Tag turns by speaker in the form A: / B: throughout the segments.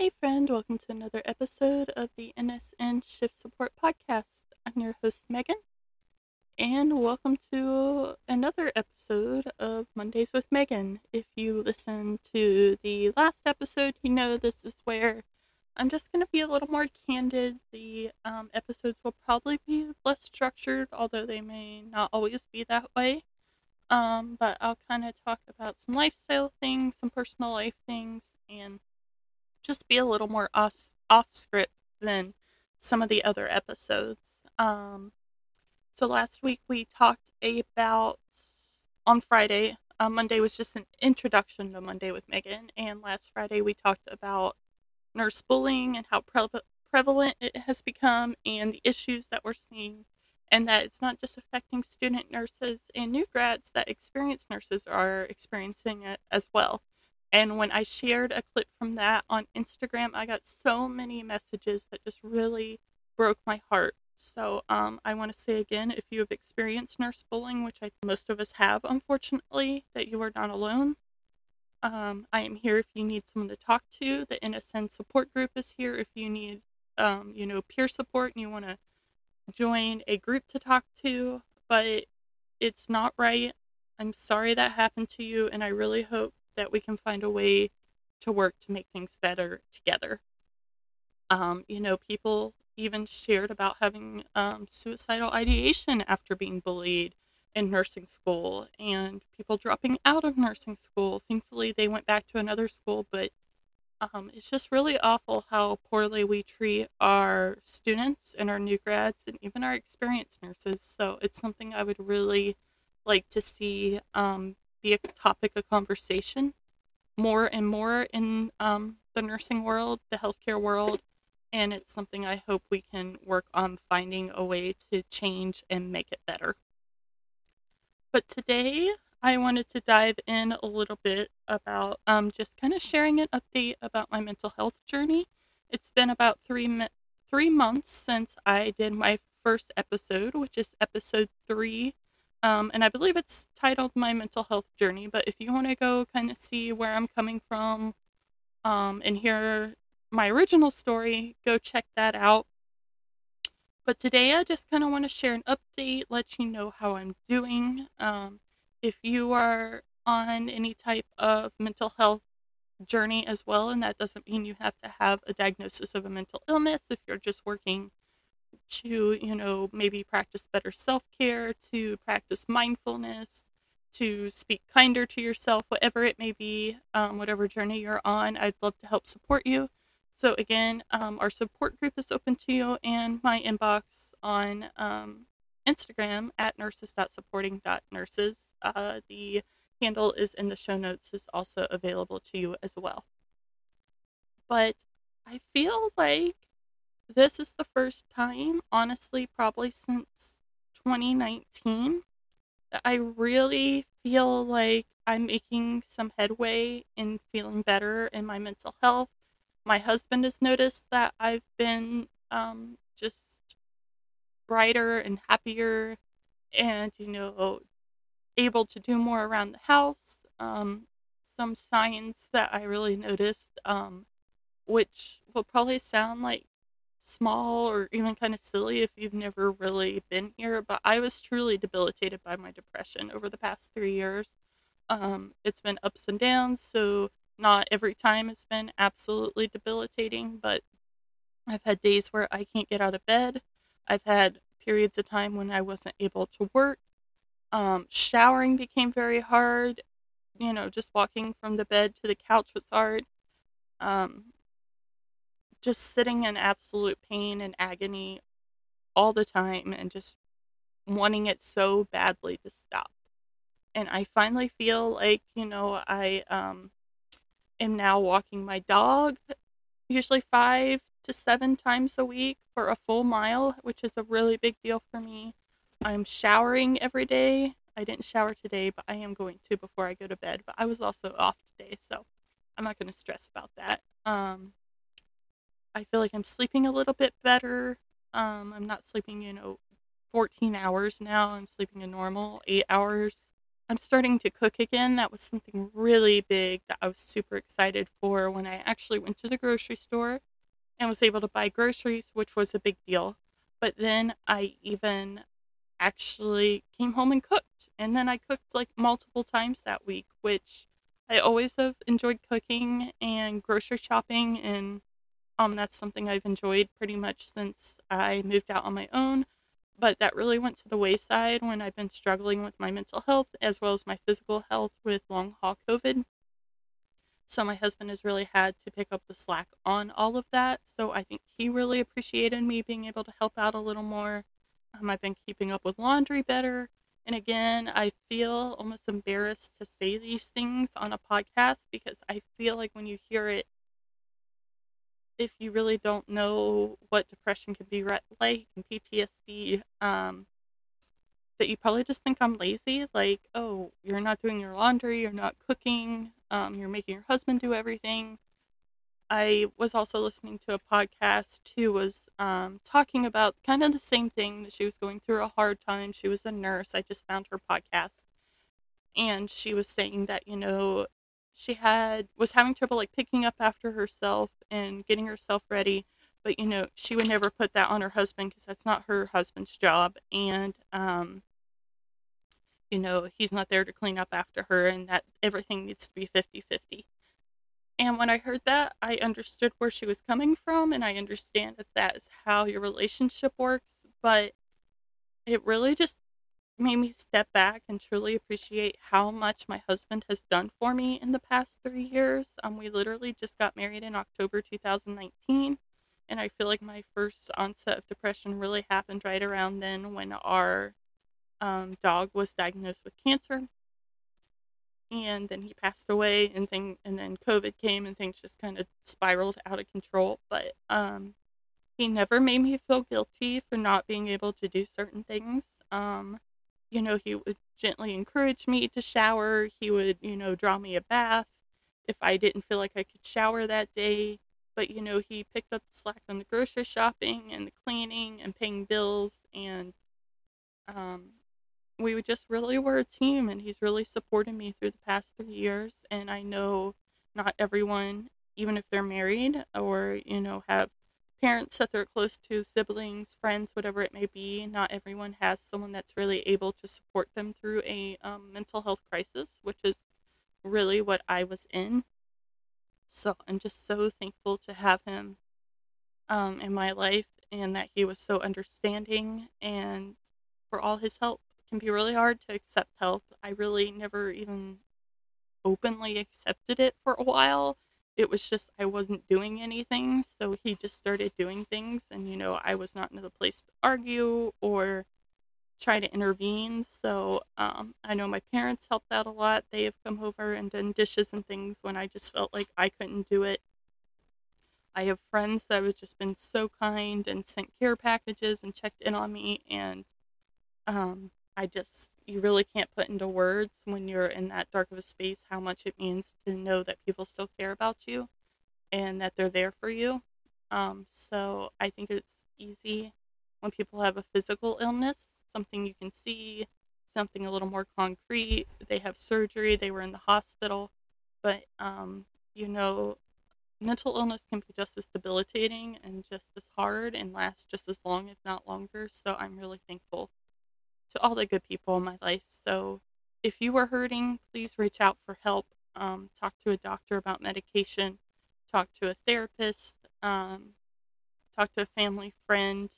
A: Hey, friend, welcome to another episode of the NSN Shift Support Podcast. I'm your host, Megan, and welcome to another episode of Mondays with Megan. If you listen to the last episode, you know this is where I'm just going to be a little more candid. The um, episodes will probably be less structured, although they may not always be that way. Um, but I'll kind of talk about some lifestyle things, some personal life things, and just be a little more off, off script than some of the other episodes. Um, so last week we talked about on Friday. Uh, Monday was just an introduction to Monday with Megan, and last Friday we talked about nurse bullying and how pre- prevalent it has become, and the issues that we're seeing, and that it's not just affecting student nurses and new grads; that experienced nurses are experiencing it as well. And when I shared a clip from that on Instagram, I got so many messages that just really broke my heart. So um, I want to say again, if you have experienced nurse bullying, which I most of us have, unfortunately, that you are not alone. Um, I am here if you need someone to talk to. The NSN support group is here if you need, um, you know, peer support and you want to join a group to talk to. But it's not right. I'm sorry that happened to you, and I really hope that we can find a way to work to make things better together. Um, you know, people even shared about having um, suicidal ideation after being bullied in nursing school and people dropping out of nursing school. Thankfully, they went back to another school, but um, it's just really awful how poorly we treat our students and our new grads and even our experienced nurses. So it's something I would really like to see um, be a topic of conversation more and more in um, the nursing world, the healthcare world, and it's something I hope we can work on finding a way to change and make it better. But today, I wanted to dive in a little bit about um, just kind of sharing an update about my mental health journey. It's been about three three months since I did my first episode, which is episode three um, and I believe it's titled My Mental Health Journey. But if you want to go kind of see where I'm coming from um, and hear my original story, go check that out. But today I just kind of want to share an update, let you know how I'm doing. Um, if you are on any type of mental health journey as well, and that doesn't mean you have to have a diagnosis of a mental illness, if you're just working to, you know, maybe practice better self care, to practice mindfulness, to speak kinder to yourself, whatever it may be, um, whatever journey you're on, I'd love to help support you. So, again, um, our support group is open to you, and my inbox on um, Instagram at nurses.supporting.nurses. Uh, the handle is in the show notes, is also available to you as well. But I feel like this is the first time, honestly, probably since 2019, that I really feel like I'm making some headway in feeling better in my mental health. My husband has noticed that I've been um, just brighter and happier and, you know, able to do more around the house. Um, some signs that I really noticed, um, which will probably sound like small or even kind of silly if you've never really been here, but I was truly debilitated by my depression over the past three years. Um, it's been ups and downs, so not every time it's been absolutely debilitating, but I've had days where I can't get out of bed. I've had periods of time when I wasn't able to work. Um, showering became very hard. You know, just walking from the bed to the couch was hard. Um, just sitting in absolute pain and agony all the time and just wanting it so badly to stop. And I finally feel like, you know, I um, am now walking my dog usually five to seven times a week for a full mile, which is a really big deal for me. I'm showering every day. I didn't shower today, but I am going to before I go to bed. But I was also off today, so I'm not going to stress about that. Um, I feel like I'm sleeping a little bit better. Um, I'm not sleeping, you know, 14 hours now. I'm sleeping a normal eight hours. I'm starting to cook again. That was something really big that I was super excited for when I actually went to the grocery store and was able to buy groceries, which was a big deal. But then I even actually came home and cooked. And then I cooked like multiple times that week, which I always have enjoyed cooking and grocery shopping. And um, that's something I've enjoyed pretty much since I moved out on my own. But that really went to the wayside when I've been struggling with my mental health as well as my physical health with long haul COVID. So my husband has really had to pick up the slack on all of that. So I think he really appreciated me being able to help out a little more. Um, I've been keeping up with laundry better. And again, I feel almost embarrassed to say these things on a podcast because I feel like when you hear it, if you really don't know what depression can be like and PTSD, um, that you probably just think I'm lazy. Like, oh, you're not doing your laundry, you're not cooking, um, you're making your husband do everything. I was also listening to a podcast who was um, talking about kind of the same thing that she was going through a hard time. She was a nurse. I just found her podcast. And she was saying that, you know, she had was having trouble like picking up after herself and getting herself ready but you know she would never put that on her husband because that's not her husband's job and um you know, he's not there to clean up after her and that everything needs to be 50 50. And when I heard that, I understood where she was coming from and I understand that that is how your relationship works. But it really just made me step back and truly appreciate how much my husband has done for me in the past three years. Um, we literally just got married in October 2019. And I feel like my first onset of depression really happened right around then when our um, dog was diagnosed with cancer, and then he passed away, and thing, and then COVID came, and things just kind of spiraled out of control. But um, he never made me feel guilty for not being able to do certain things. Um, you know, he would gently encourage me to shower. He would, you know, draw me a bath if I didn't feel like I could shower that day. But, you know, he picked up the slack on the grocery shopping and the cleaning and paying bills and um, we would just really were a team and he's really supported me through the past three years and i know not everyone even if they're married or you know have parents that they're close to siblings friends whatever it may be not everyone has someone that's really able to support them through a um, mental health crisis which is really what i was in so i'm just so thankful to have him um, in my life and that he was so understanding and for all his help It can be really hard to accept help. I really never even openly accepted it for a while. It was just I wasn't doing anything, so he just started doing things, and you know, I was not in the place to argue or try to intervene. So um, I know my parents helped out a lot. They have come over and done dishes and things when I just felt like I couldn't do it. I have friends that have just been so kind and sent care packages and checked in on me, and um, I just, you really can't put into words when you're in that dark of a space how much it means to know that people still care about you and that they're there for you. Um, so I think it's easy when people have a physical illness, something you can see, something a little more concrete. They have surgery, they were in the hospital, but um, you know, mental illness can be just as debilitating and just as hard and last just as long, if not longer. So I'm really thankful to all the good people in my life. So if you are hurting, please reach out for help. Um, talk to a doctor about medication, talk to a therapist, um, talk to a family friend.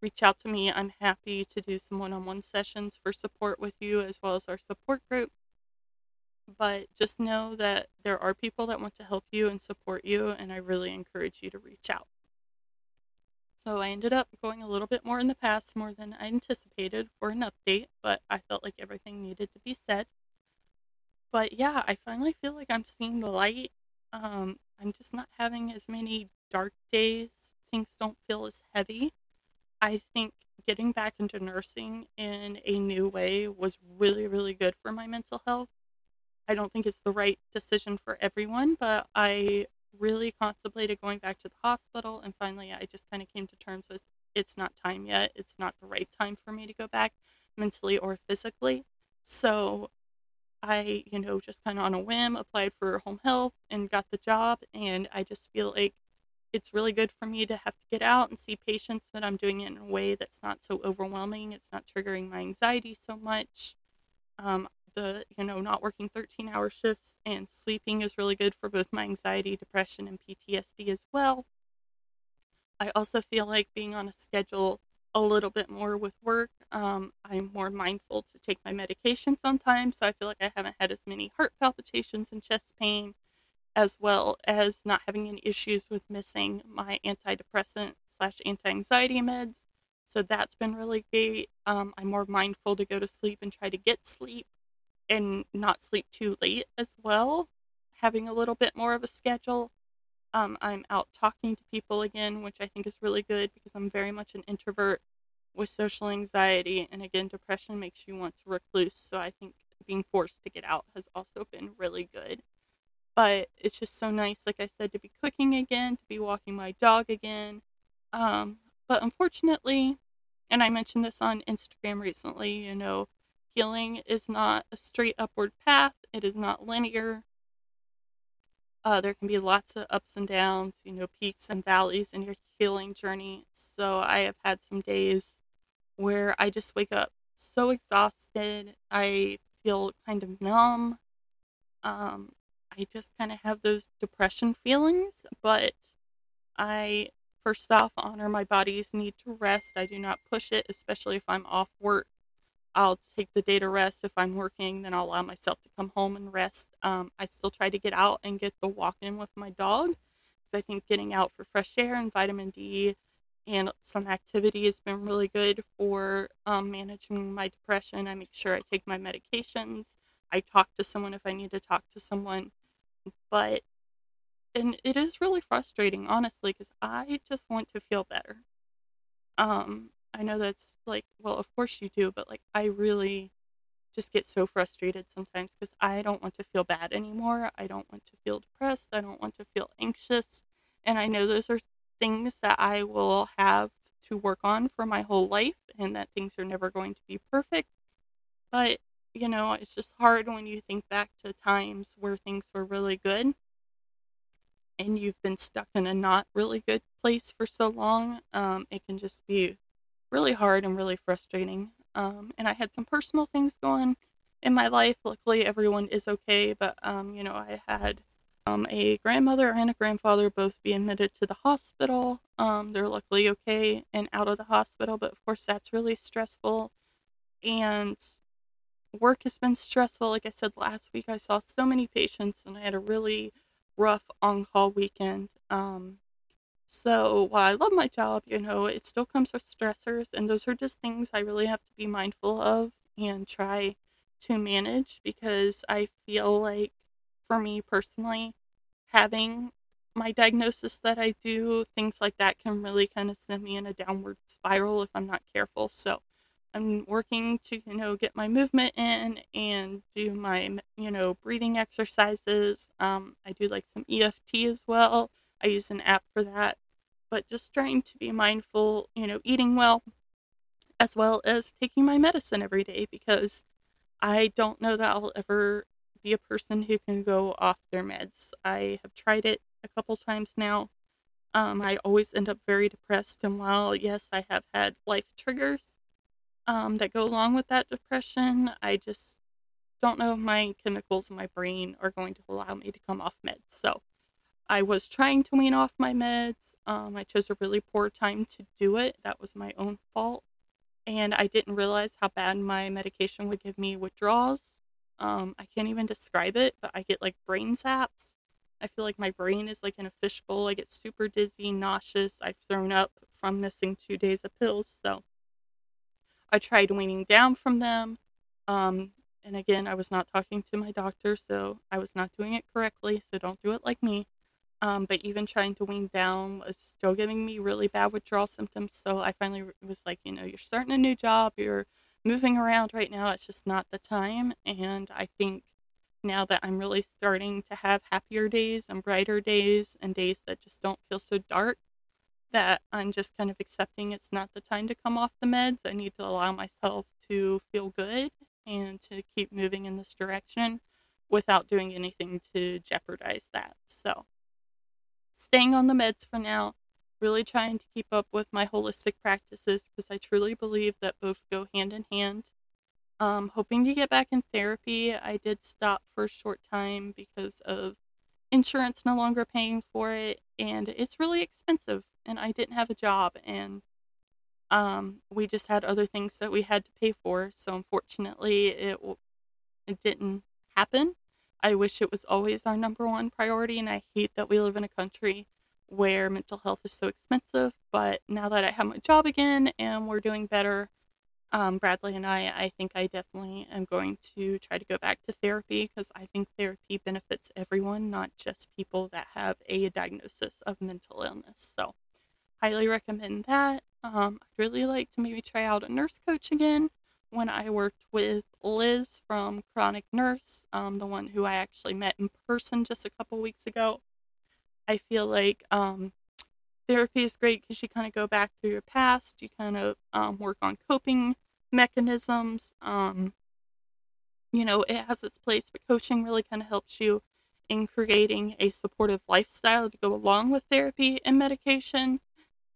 A: Reach out to me. I'm happy to do some one on one sessions for support with you as well as our support group. But just know that there are people that want to help you and support you, and I really encourage you to reach out. So I ended up going a little bit more in the past, more than I anticipated for an update, but I felt like everything needed to be said. But yeah, I finally feel like I'm seeing the light. Um, I'm just not having as many dark days. Things don't feel as heavy. I think getting back into nursing in a new way was really, really good for my mental health. I don't think it's the right decision for everyone, but I really contemplated going back to the hospital, and finally, I just kind of came to terms with it's not time yet. It's not the right time for me to go back mentally or physically. So I, you know, just kind of on a whim applied for home health and got the job. And I just feel like it's really good for me to have to get out and see patients, but I'm doing it in a way that's not so overwhelming. It's not triggering my anxiety so much. Um, the, you know, not working 13 hour shifts and sleeping is really good for both my anxiety, depression, and PTSD as well. I also feel like being on a schedule a little bit more with work. Um, I'm more mindful to take my medication sometimes, so I feel like I haven't had as many heart palpitations and chest pain, as well as not having any issues with missing my antidepressant slash anti-anxiety meds. So that's been really great. Um, I'm more mindful to go to sleep and try to get sleep and not sleep too late as well. Having a little bit more of a schedule. Um, I'm out talking to people again, which I think is really good because I'm very much an introvert with social anxiety. And again, depression makes you want to recluse. So I think being forced to get out has also been really good. But it's just so nice, like I said, to be cooking again, to be walking my dog again. Um, but unfortunately, and I mentioned this on Instagram recently, you know, healing is not a straight upward path, it is not linear. Uh, there can be lots of ups and downs, you know, peaks and valleys in your healing journey. So I have had some days where I just wake up so exhausted. I feel kind of numb. Um, I just kind of have those depression feelings, but I first off honor my body's need to rest. I do not push it, especially if I'm off work. I'll take the day to rest. If I'm working, then I'll allow myself to come home and rest. Um, I still try to get out and get the walk in with my dog. I think getting out for fresh air and vitamin D and some activity has been really good for um, managing my depression. I make sure I take my medications. I talk to someone if I need to talk to someone. But, and it is really frustrating, honestly, because I just want to feel better. Um, I know that's like, well, of course you do, but like, I really just get so frustrated sometimes because I don't want to feel bad anymore. I don't want to feel depressed. I don't want to feel anxious. And I know those are things that I will have to work on for my whole life and that things are never going to be perfect. But, you know, it's just hard when you think back to times where things were really good and you've been stuck in a not really good place for so long. Um, it can just be really hard and really frustrating. Um, and I had some personal things going in my life. Luckily, everyone is okay, but um, you know, I had um, a grandmother and a grandfather both be admitted to the hospital. Um, they're luckily okay and out of the hospital, but of course, that's really stressful. And work has been stressful. Like I said last week, I saw so many patients, and I had a really rough on call weekend. Um, so while I love my job, you know, it still comes with stressors, and those are just things I really have to be mindful of and try to manage because I feel like for me personally, having my diagnosis that I do, things like that can really kind of send me in a downward spiral if I'm not careful. So I'm working to, you know, get my movement in and do my, you know, breathing exercises. Um, I do like some EFT as well. I use an app for that. But just trying to be mindful, you know, eating well, as well as taking my medicine every day because I don't know that I'll ever be a person who can go off their meds. I have tried it a couple times now. Um, I always end up very depressed, and while yes, I have had life triggers um, that go along with that depression, I just don't know if my chemicals in my brain are going to allow me to come off meds. So I was trying to wean off my meds. Um, I chose a really poor time to do it. That was my own fault. And I didn't realize how bad my medication would give me withdrawals. Um, I can't even describe it, but I get like brain zaps. I feel like my brain is like in a fishbowl. I get super dizzy, nauseous. I've thrown up from missing two days of pills. So I tried weaning down from them. Um, and again, I was not talking to my doctor, so I was not doing it correctly. So don't do it like me. Um, but even trying to wean down was still giving me really bad withdrawal symptoms. So I finally was like, you know, you're starting a new job. You're moving around right now, it's just not the time. And I think now that I'm really starting to have happier days and brighter days and days that just don't feel so dark, that I'm just kind of accepting it's not the time to come off the meds. I need to allow myself to feel good and to keep moving in this direction without doing anything to jeopardize that. So, staying on the meds for now, really trying to keep up with my holistic practices because I truly believe that both go hand in hand. Um, hoping to get back in therapy. I did stop for a short time because of insurance no longer paying for it, and it's really expensive. And I didn't have a job, and um, we just had other things that we had to pay for. So unfortunately, it it didn't happen. I wish it was always our number one priority, and I hate that we live in a country where mental health is so expensive. But now that I have my job again and we're doing better, um, Bradley and I, I think I definitely am going to try to go back to therapy because I think therapy benefits everyone, not just people that have a diagnosis of mental illness. So, highly recommend that. Um, I'd really like to maybe try out a nurse coach again. When I worked with Liz from Chronic Nurse, um, the one who I actually met in person just a couple weeks ago, I feel like um, therapy is great because you kind of go back through your past, you kind of um, work on coping mechanisms. Um, you know, it has its place, but coaching really kind of helps you in creating a supportive lifestyle to go along with therapy and medication.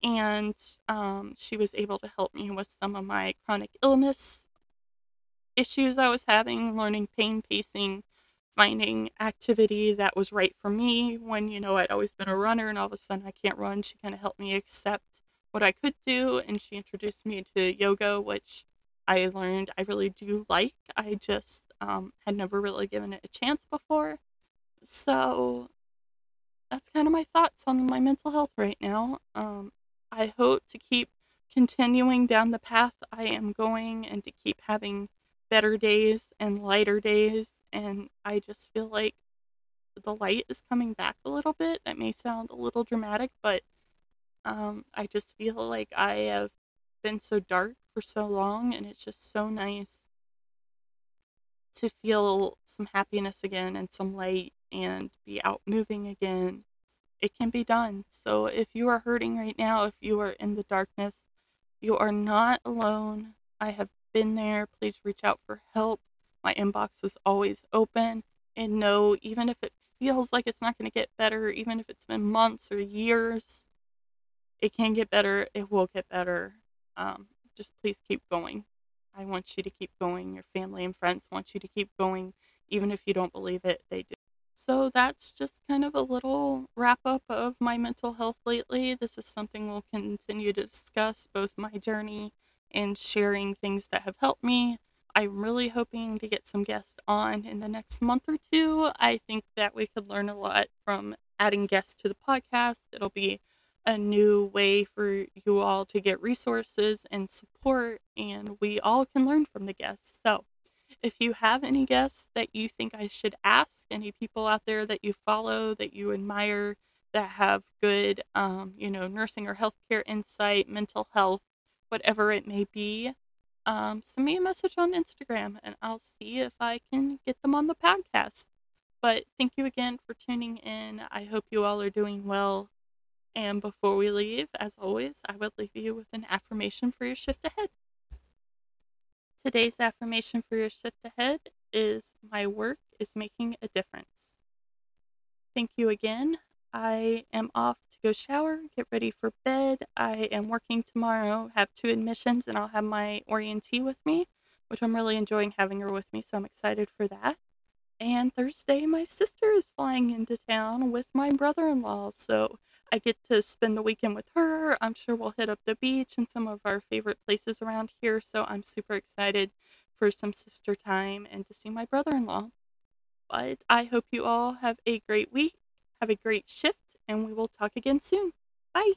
A: And um, she was able to help me with some of my chronic illness issues I was having, learning pain pacing, finding activity that was right for me when, you know, I'd always been a runner and all of a sudden I can't run. She kind of helped me accept what I could do and she introduced me to yoga, which I learned I really do like. I just um, had never really given it a chance before. So that's kind of my thoughts on my mental health right now. Um, I hope to keep continuing down the path I am going and to keep having better days and lighter days and I just feel like the light is coming back a little bit. That may sound a little dramatic, but um, I just feel like I have been so dark for so long, and it's just so nice to feel some happiness again and some light and be out moving again. It can be done. So if you are hurting right now, if you are in the darkness, you are not alone. I have been there. Please reach out for help. My inbox is always open. And know, even if it feels like it's not going to get better, even if it's been months or years, it can get better. It will get better. Um, just please keep going. I want you to keep going. Your family and friends want you to keep going, even if you don't believe it, they do. So that's just kind of a little wrap up of my mental health lately. This is something we'll continue to discuss, both my journey and sharing things that have helped me, I'm really hoping to get some guests on in the next month or two. I think that we could learn a lot from adding guests to the podcast. It'll be a new way for you all to get resources and support, and we all can learn from the guests. So, if you have any guests that you think I should ask, any people out there that you follow, that you admire, that have good, um, you know, nursing or healthcare insight, mental health, whatever it may be, um, send me a message on Instagram and I'll see if I can get them on the podcast. But thank you again for tuning in. I hope you all are doing well. And before we leave, as always, I would leave you with an affirmation for your shift ahead. Today's affirmation for your shift ahead is My work is making a difference. Thank you again. I am off to go shower, get ready for bed. I am working tomorrow, have two admissions, and I'll have my orientee with me, which I'm really enjoying having her with me, so I'm excited for that. And Thursday, my sister is flying into town with my brother in law, so I get to spend the weekend with her. I'm sure we'll hit up the beach and some of our favorite places around here, so I'm super excited for some sister time and to see my brother in law. But I hope you all have a great week have a great shift, and we will talk again soon. Bye.